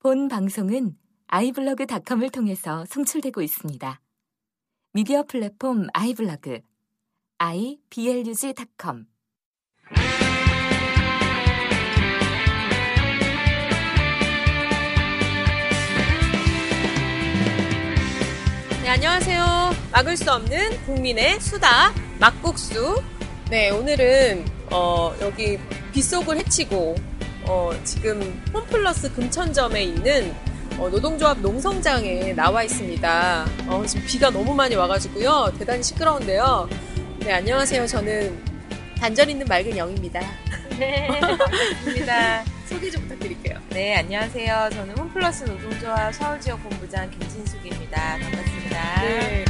본 방송은 아이블로그닷컴을 통해서 송출되고 있습니다. 미디어 플랫폼 아이블로그 iblog.com 네, 안녕하세요. 막을 수 없는 국민의 수다, 막국수. 네, 오늘은, 어, 여기 빗속을 헤치고, 어, 지금 홈플러스 금천점에 있는 어, 노동조합 농성장에 나와 있습니다. 어, 지금 비가 너무 많이 와가지고요. 대단히 시끄러운데요. 네, 안녕하세요. 저는 단전 있는 맑은 영입니다. 네, 반갑습니다. 소개 좀 부탁드릴게요. 네, 안녕하세요. 저는 홈플러스 노동조합 서울지역 본부장 김진숙입니다. 반갑습니다. 네.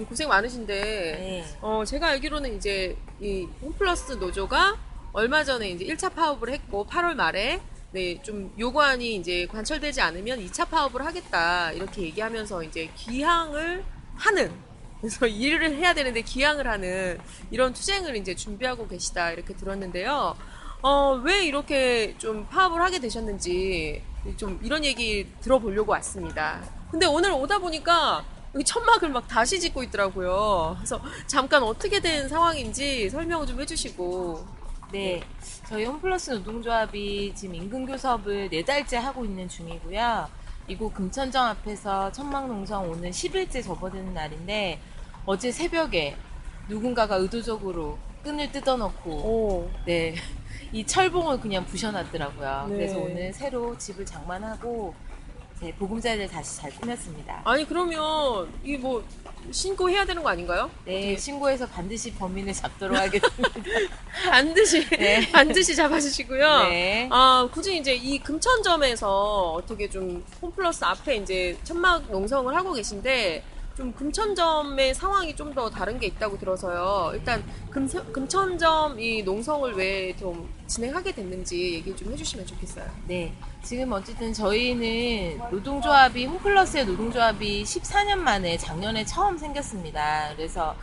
좀 고생 많으신데, 네. 어, 제가 알기로는 이제 이 홈플러스 노조가 얼마 전에 이제 1차 파업을 했고 8월 말에 네, 좀 요구안이 이제 관철되지 않으면 2차 파업을 하겠다 이렇게 얘기하면서 이제 기항을 하는 그래서 일을 해야 되는데 기항을 하는 이런 투쟁을 이제 준비하고 계시다 이렇게 들었는데요. 어, 왜 이렇게 좀 파업을 하게 되셨는지 좀 이런 얘기 들어보려고 왔습니다. 근데 오늘 오다 보니까 여기 천막을 막 다시 짓고 있더라고요. 그래서 잠깐 어떻게 된 상황인지 설명을 좀 해주시고. 네, 저희 홈플러스 노동조합이 지금 임금교섭을 네 달째 하고 있는 중이고요. 이곳 금천정 앞에서 천막농성 오늘 10일째 접어드는 날인데 어제 새벽에 누군가가 의도적으로 끈을 뜯어놓고 오, 네, 이 철봉을 그냥 부셔놨더라고요. 네. 그래서 오늘 새로 집을 장만하고 제 보금자리를 다시 잘 꾸몄습니다. 아니 그러면 이게 뭐 신고해야 되는 거 아닌가요? 네, 신고해서 반드시 범인을 잡도록 하겠습니다. 반드시 네. 반드시 잡아주시고요. 네. 아 굳이 이제 이 금천점에서 어떻게 좀 홈플러스 앞에 이제 천막 농성을 하고 계신데 좀 금천점의 상황이 좀 더 다른 게 있다고 들어서요. 일단 금, 금천점 이 농성을 왜 좀 진행하게 됐는지 얘기 좀 해주시면 좋겠어요. 네. 지금 어쨌든 저희는 노동조합이, 홈플러스의 노동조합이 14년 만에 작년에 처음 생겼습니다. 그래서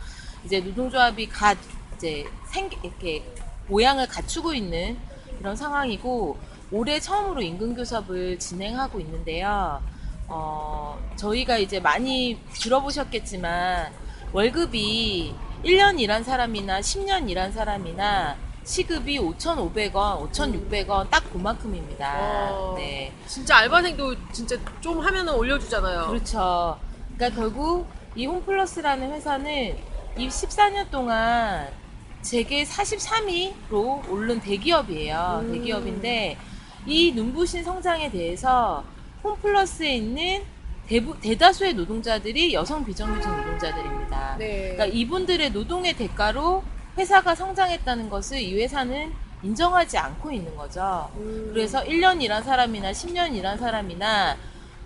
이제 노동조합이 갓, 이제 생, 이렇게 모양을 갖추고 있는 그런 상황이고, 올해 처음으로 임금교섭을 진행하고 있는데요. 어, 저희가 이제 많이 들어보셨겠지만, 월급이 1년 일한 사람이나 10년 일한 사람이나 시급이 5,500원, 5,600원 딱 그만큼입니다. 어, 네. 진짜 알바생도 진짜 좀 하면은 올려주잖아요. 그렇죠. 그러니까 결국 이 홈플러스라는 회사는 이 14년 동안 재계 43위로 오른 대기업이에요. 음. 대기업인데 이 눈부신 성장에 대해서 홈플러스에 있는 대부, 대다수의 노동자들이 여성 비정규직 노동자들입니다. 네. 그러니까 이분들의 노동의 대가로 회사가 성장했다는 것을 이 회사는 인정하지 않고 있는 거죠. 음, 그래서 1년 일한 사람이나 10년 일한 사람이나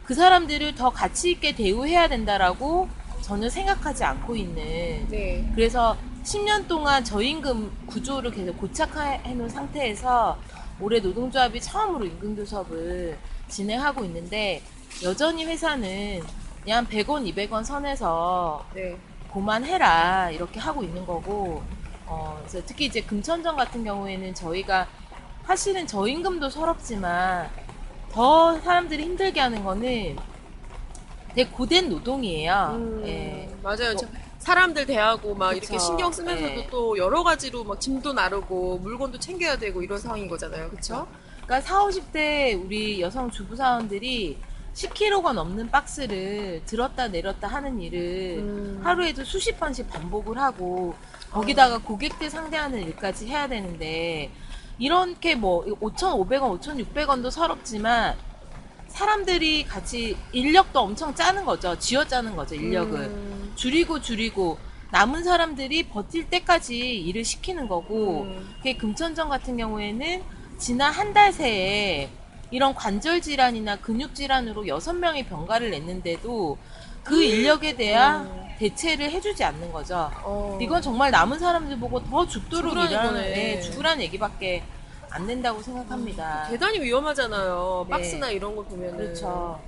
그 사람들을 더 가치 있게 대우해야 된다라고 전혀 생각하지 않고 있는 네. 그래서 10년 동안 저임금 구조를 계속 고착해 놓은 상태에서 올해 노동조합이 처음으로 임금교섭을 진행하고 있는데 여전히 회사는 그냥 100원, 200원 선에서 네. 그만해라 이렇게 하고 있는 거고 어, 특히 이제 금천점 같은 경우에는 저희가 사실은 저 임금도 서럽지만 더 사람들이 힘들게 하는 거는 되게 고된 노동이에요. 음, 예. 맞아요. 뭐- 저- 사람들 대하고 막 이렇게 그쵸. 신경 쓰면서도 네. 또 여러 가지로 막 짐도 나르고 물건도 챙겨야 되고 이런 상황인 거잖아요. 그렇죠? 그러니까 4, 50대 우리 여성 주부 사원들이 10kg가 넘는 박스를 들었다 내렸다 하는 일을 음. 하루에도 수십 번씩 반복을 하고 거기다가 고객들 상대하는 일까지 해야 되는데 이렇게 뭐 5,500원, 5,600원도 서럽지만 사람들이 같이 인력도 엄청 짜는 거죠. 쥐어 짜는 거죠, 인력을. 음. 줄이고 줄이고 남은 사람들이 버틸 때까지 일을 시키는 거고 음. 그게 금천점 같은 경우에는 지난 한 달 새에 이런 관절 질환이나 근육 질환으로 여섯 명이 병가를 냈는데도 그 인력에 대한 음. 대체를 해주지 않는 거죠. 어. 이건 정말 남은 사람들 보고 더 죽도록 일하는. 네, 죽으란 얘기밖에 안 된다고 생각합니다. 대단히 위험하잖아요. 네. 박스나 이런 걸 보면은. 그렇죠.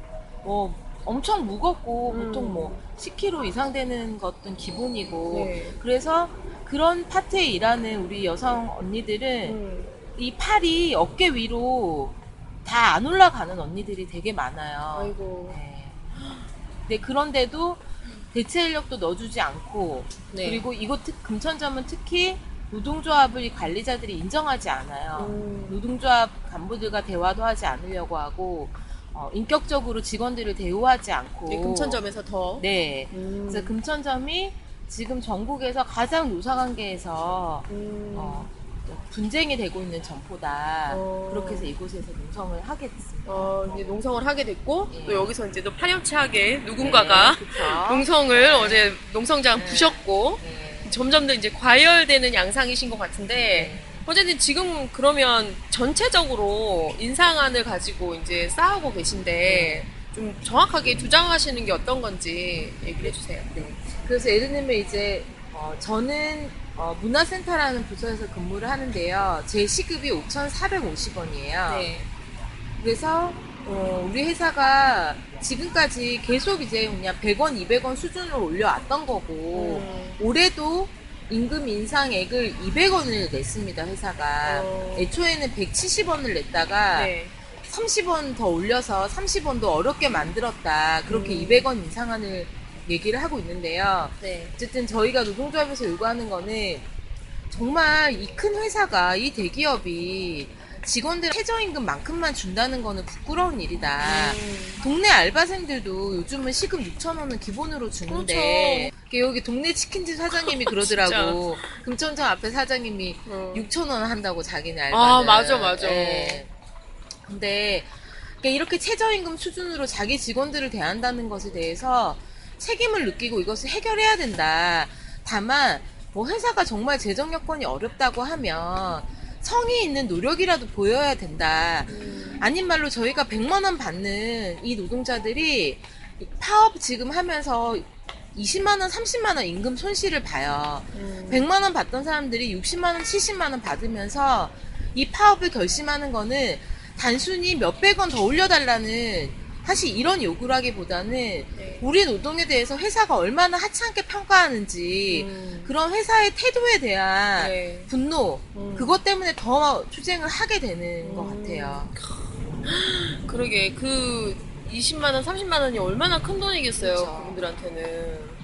뭐 엄청 무겁고 음. 보통 뭐 10kg 이상 되는 것은 기본이고 네. 그래서 그런 파트에 일하는 우리 여성 언니들은 음. 이 팔이 어깨 위로 다 안 올라가는 언니들이 되게 많아요. 아이고. 네. 네, 그런데도 대체 인력도 넣어주지 않고 네. 그리고 이곳 특, 금천점은 특히 노동조합을 관리자들이 인정하지 않아요. 음. 노동조합 간부들과 대화도 하지 않으려고 하고 어, 인격적으로 직원들을 대우하지 않고 네, 금천점에서 더. 네. 음. 그래서 금천점이 지금 전국에서 가장 노사 관계에서 음. 어, 분쟁이 되고 있는 점포다. 어. 그렇게 해서 이곳에서 농성을 하게 됐습니다. 어, 이제 농성을 하게 됐고 네. 또 여기서 이제 또 파렴치하게 누군가가 네? 농성을 어제 농성장 네. 부셨고 네. 점점 더 이제 과열되는 양상이신 것 같은데 네. 어쨌든 지금 그러면 전체적으로 인상안을 가지고 이제 싸우고 계신데 좀 정확하게 주장하시는 게 어떤 건지 얘기를 해주세요. 네. 그래서 예를 들면 이제 어, 저는 어, 문화센터라는 부서에서 근무를 하는데요. 제 시급이 5,450원이에요. 네. 그래서 어, 우리 회사가 지금까지 계속 이제 그냥 100원, 200원 수준으로 올려왔던 거고 음. 올해도 임금 인상액을 200원을 냈습니다, 회사가. 어. 애초에는 170원을 냈다가 네. 30원 더 올려서 30원도 어렵게 만들었다. 그렇게 음. 200원 인상안을 얘기를 하고 있는데요. 네. 어쨌든 저희가 노동조합에서 요구하는 거는 정말 이 큰 회사가 이 대기업이 직원들 최저임금만큼만 준다는 거는 부끄러운 일이다. 음. 동네 알바생들도 요즘은 시급 6천 원은 기본으로 주는데 여기 동네 치킨집 사장님이 그러더라고. 금천점 앞에 사장님이 어. 6천 원 한다고 자기네 알바는. 아, 맞아, 맞아. 예. 근데 이렇게 최저임금 수준으로 자기 직원들을 대한다는 것에 대해서 책임을 느끼고 이것을 해결해야 된다. 다만 뭐 회사가 정말 재정 여건이 어렵다고 하면 성의 있는 노력이라도 보여야 된다. 음. 아닌 말로 저희가 100만 원 받는 이 노동자들이 파업 지금 하면서 20만 원, 30만 원 임금 손실을 봐요. 음. 100만 원 받던 사람들이 60만 원, 70만 원 받으면서 이 파업을 결심하는 거는 단순히 몇백 원 더 올려달라는 사실 이런 요구라기보다는 네. 우리 노동에 대해서 회사가 얼마나 하찮게 평가하는지 음. 그런 회사의 태도에 대한 네. 분노 음. 그것 때문에 더 투쟁을 하게 되는 것 음. 같아요. 그러게 그 20만 원, 30만 원이 얼마나 큰 돈이겠어요 그쵸. 그분들한테는.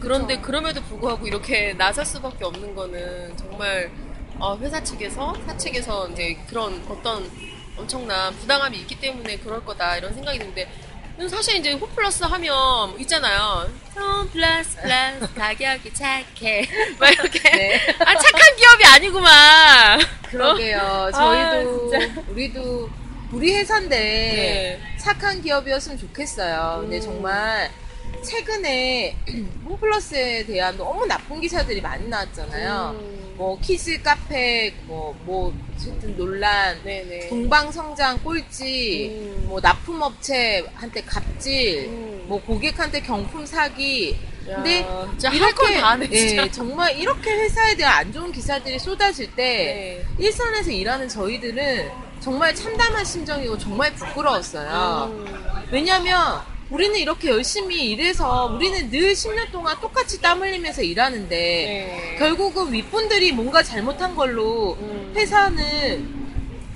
그런데 그쵸. 그럼에도 불구하고 이렇게 나설 수밖에 없는 거는 정말 어, 회사 측에서 사측에서 이제 그런 어떤 엄청난 부당함이 있기 때문에 그럴 거다 이런 생각이 드는데 사실 이제 홈플러스 하면 있잖아요. 홈플러스 플러스 가격이 착해 막 이렇게 네. 아 착한 기업이 아니구만. 그러게요. 저희도 아, 진짜. 우리도 우리 회사인데 네. 착한 기업이었으면 좋겠어요. 근데 음. 정말 최근에 홈플러스에 대한 너무 나쁜 기사들이 많이 나왔잖아요. 음. 뭐 키즈 카페 뭐뭐 어쨌든 논란 네네. 동반성장 꼴찌 음. 뭐 납품업체한테 갑질 음. 뭐 고객한테 경품 사기 근데 야, 진짜 이렇게 진짜. 예, 정말 이렇게 회사에 대한 안 좋은 기사들이 쏟아질 때 네. 일선에서 일하는 저희들은 정말 참담한 심정이고 정말 부끄러웠어요. 음. 왜냐면 우리는 이렇게 열심히 일해서 우리는 늘 10년 동안 똑같이 땀 흘리면서 일하는데 네. 결국은 윗분들이 뭔가 잘못한 걸로 음. 회사는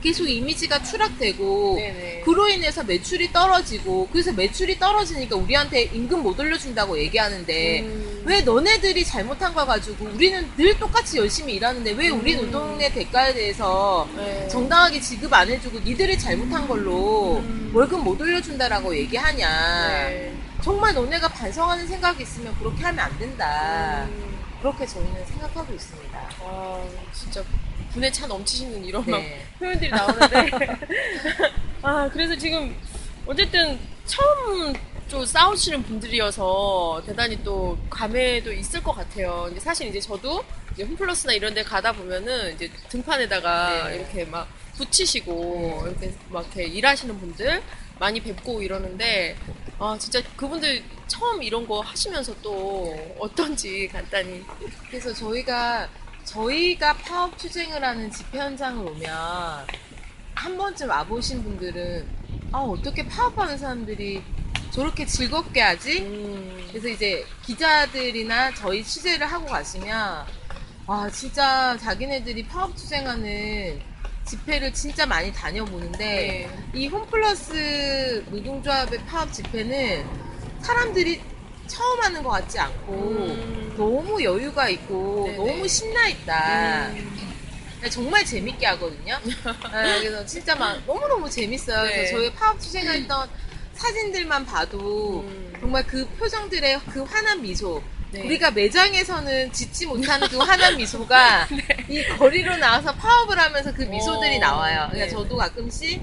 계속 이미지가 추락되고 네네. 그로 인해서 매출이 떨어지고 그래서 매출이 떨어지니까 우리한테 임금 못 올려준다고 얘기하는데 음. 왜 너네들이 잘못한 거 가지고 우리는 늘 똑같이 열심히 일하는데 왜 우리 음. 노동의 대가에 대해서 네. 정당하게 지급 안 해주고 니들이 잘못한 걸로 음. 월급 못 올려준다라고 얘기하냐 네. 정말 너네가 반성하는 생각이 있으면 그렇게 하면 안 된다 음. 그렇게 저희는 생각하고 있습니다 아 진짜 분에 차 넘치시는 이런 막 네. 표현들이 나오는데 아 그래서 지금 어쨌든 처음 좀 싸우시는 분들이어서 대단히 또 감회도 있을 것 같아요. 근데 사실 이제 저도 이제 홈플러스나 이런 데 가다 보면은 이제 등판에다가 네. 이렇게 막 붙이시고 이렇게 막 이렇게 일하시는 분들 많이 뵙고 이러는데 아 진짜 그분들 처음 이런 거 하시면서 또 어떤지 간단히 그래서 저희가 저희가 파업 투쟁을 하는 집회 현장을 오면 한 번쯤 와보신 분들은 아 어떻게 파업하는 사람들이 저렇게 즐겁게 하지? 음, 그래서 이제 기자들이나 저희 취재를 하고 가시면 아, 진짜 자기네들이 파업 투쟁하는 집회를 진짜 많이 다녀보는데, 네. 이 홈플러스 노동조합의 파업 집회는 사람들이 처음 하는 것 같지 않고, 음. 너무 여유가 있고, 네네. 너무 신나 있다. 음. 정말 재밌게 하거든요. 네, 그래서 진짜 막 너무너무 재밌어요. 네. 그래서 저희 파업 투쟁했던 사진들만 봐도 음. 정말 그 표정들의 그 환한 미소. 네. 우리가 매장에서는 짓지 못하는 그 환한 미소가 이 거리로 나와서 파업을 하면서 그 미소들이 어, 나와요. 그러니까 네. 저도 가끔씩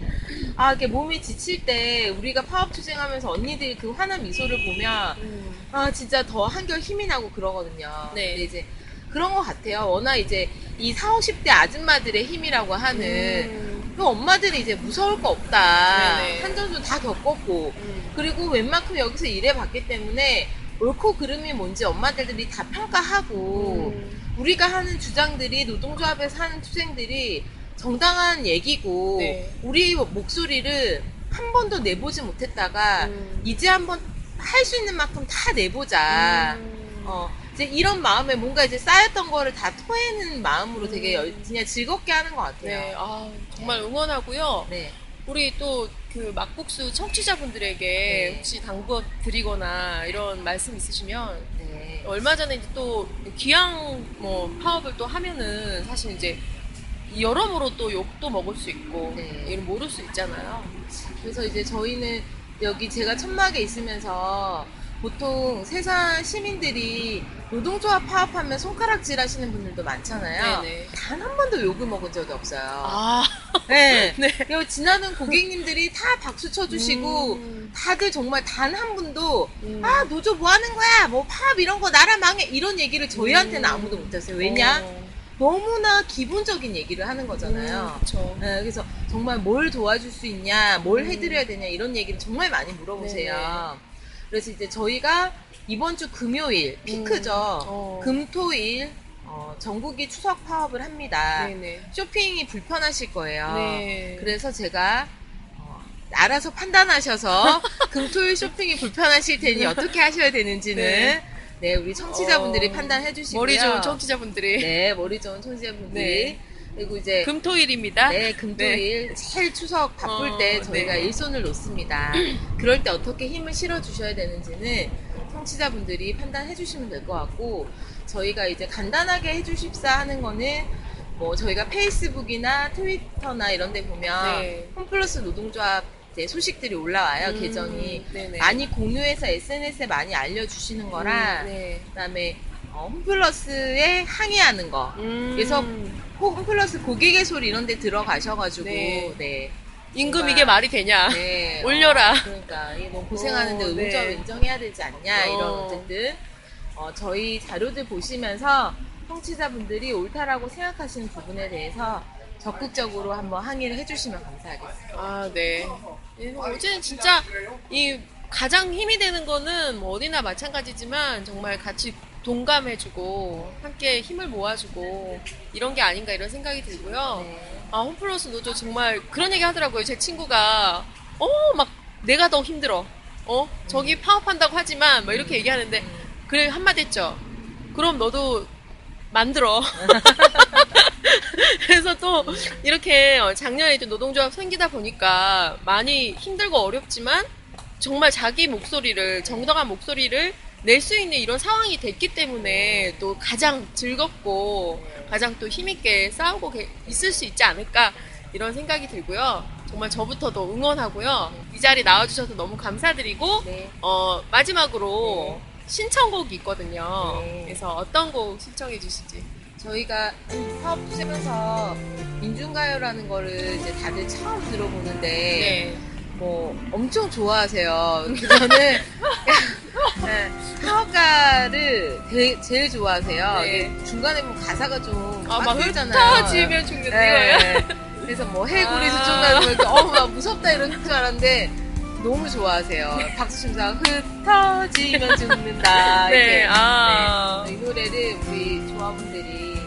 아, 이렇게 몸이 지칠 때 우리가 파업 투쟁하면서 언니들이 그 환한 미소를 보면 음. 아 진짜 더 한결 힘이 나고 그러거든요. 네. 근데 이제 그런 것 같아요. 워낙 이제 이 4, 50대 아줌마들의 힘이라고 하는 음. 그 엄마들이 이제 무서울 거 없다. 네네. 한전도 다 겪었고 음. 그리고 웬만큼 여기서 일해봤기 때문에 옳고 그름이 뭔지 엄마들이 다 평가하고 음. 우리가 하는 주장들이 노동조합에서 하는 투쟁들이 정당한 얘기고 네. 우리 목소리를 한 번도 내보지 못했다가 음. 이제 한번 할 수 있는 만큼 다 내보자. 음. 어, 이제 이런 마음에 뭔가 이제 쌓였던 거를 다 토해는 마음으로 되게 음. 열- 그냥 즐겁게 하는 것 같아요. 네, 아, 정말 응원하고요. 네. 우리 또 그 막국수 청취자분들에게 네. 혹시 당부 드리거나 이런 말씀 있으시면 네. 얼마 전에 이제 또 기왕 뭐 파업을 또 하면은 사실 이제 여러모로 또 욕도 먹을 수 있고 네. 이런 모를 수 있잖아요. 그래서 이제 저희는 여기 제가 천막에 있으면서 보통 세상 시민들이 노동조합 파업하면 손가락질 하시는 분들도 많잖아요. 단 한 번도 욕을 먹은 적이 없어요. 아, 네. 네. 그리고 지나는 고객님들이 다 박수 쳐주시고 음. 다들 정말 단 한 분도 음. 아 노조 뭐 하는 거야 뭐 파업 이런 거 나라 망해 이런 얘기를 저희한테는 음. 아무도 못했어요 왜냐 어. 너무나 기본적인 얘기를 하는 거잖아요 그렇죠. 네, 그래서 정말 뭘 도와줄 수 있냐 뭘 음. 해드려야 되냐 이런 얘기를 정말 많이 물어보세요 그래서 이제 저희가 이번 주 금요일 피크죠 어. 금토일 어, 전국이 추석 파업을 합니다 네네. 쇼핑이 불편하실 거예요 네. 그래서 제가 어, 알아서 판단하셔서 금토일 쇼핑이 불편하실 테니 어떻게 하셔야 되는지는 네. 네, 우리 청취자분들이 어, 판단해 주시고요. 머리 좋은 청취자분들이 네, 머리 좋은 청취자분들이 네. 그리고 이제 금토일입니다. 네, 금토일 제일 추석 바쁠 어, 때 저희가 네. 일손을 놓습니다. 그럴 때 어떻게 힘을 실어 주셔야 되는지는 청취자분들이 판단해 주시면 될 것 같고 저희가 이제 간단하게 해 주십사 하는 거는 뭐 저희가 페이스북이나 트위터나 이런 데 보면 네. 홈플러스 노동조합 소식들이 올라와요, 음, 계정이. 네네. 많이 공유해서 SNS에 많이 알려주시는 거랑 음, 네. 그다음에 어, 홈플러스에 항의하는 거. 음. 그래서 홈플러스 고객의 소리 이런 데 들어가셔가지고 네. 네. 임금 정말- 이게 말이 되냐? 네. 올려라. 어, 그러니까 이게 너무 고생하는데 어, 네. 의무적으로 인정해야 되지 않냐 이런 어. 어쨌든 어, 저희 자료들 보시면서 청취자분들이 옳다라고 생각하시는 부분에 대해서 적극적으로 한번 항의를 해주시면 감사하겠습니다. 아, 네. 예, 어제는 진짜 이 가장 힘이 되는 거는 뭐 어디나 마찬가지지만 정말 같이 동감해주고 함께 힘을 모아주고 이런 게 아닌가 이런 생각이 들고요. 네. 아, 홈플러스 노조 정말 그런 얘기 하더라고요. 제 친구가 어, 막 내가 더 힘들어. 어, 저기 파업한다고 하지만 막 이렇게 얘기하는데 그래 한마디 했죠. 그럼 너도 만들어. 그래서 또 이렇게 어, 작년에 또 노동조합 생기다 보니까 많이 힘들고 어렵지만 정말 자기 목소리를 정당한 목소리를 낼 수 있는 이런 상황이 됐기 때문에 또 가장 즐겁고 가장 또 힘있게 싸우고 계- 있을 수 있지 않을까 이런 생각이 들고요. 정말 저부터도 응원하고요. 이 자리 나와주셔서 너무 감사드리고 네. 어, 마지막으로 신청곡이 있거든요. 네. 그래서 어떤 곡 신청해 주시지? 저희가 사업 하면서 민중가요라는 거를 이제 다들 처음 들어보는데 네. 뭐 엄청 좋아하세요. 저는 네, 사업가를 되- 제일 좋아하세요. 네. 이게 중간에 보면 가사가 좀 아, 막. 흩어지면 죽는 네. 이거예요? 그래서 뭐 해구리 아. 수종나고 이렇게 어우 막 무섭다 이런 줄 알았는데 너무 좋아하세요. 박수 치면서 흩어지면 죽는다. 네, 이렇게. 아. 네, 이 노래를 우리 조합원들이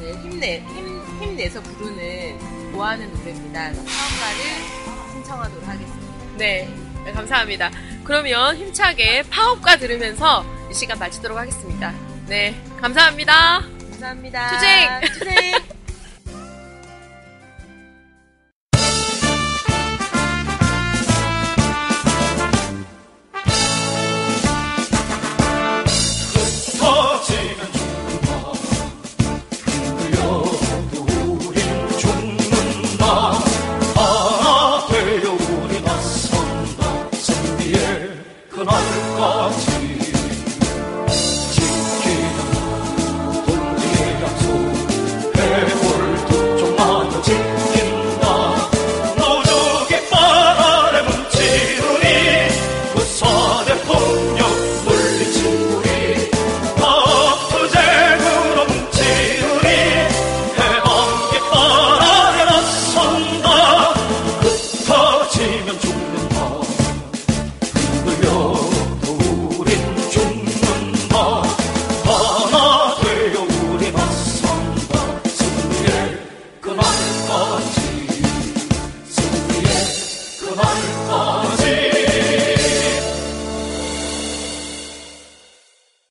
네, 힘내 힘, 힘내서 부르는 좋아하는 노래입니다. 사업가를 신청하도록 하겠습니다. 네. 네, 감사합니다. 그러면 힘차게 파업가 들으면서 이 시간 마치도록 하겠습니다. 네. 감사합니다. 감사합니다. 투쟁! 투쟁!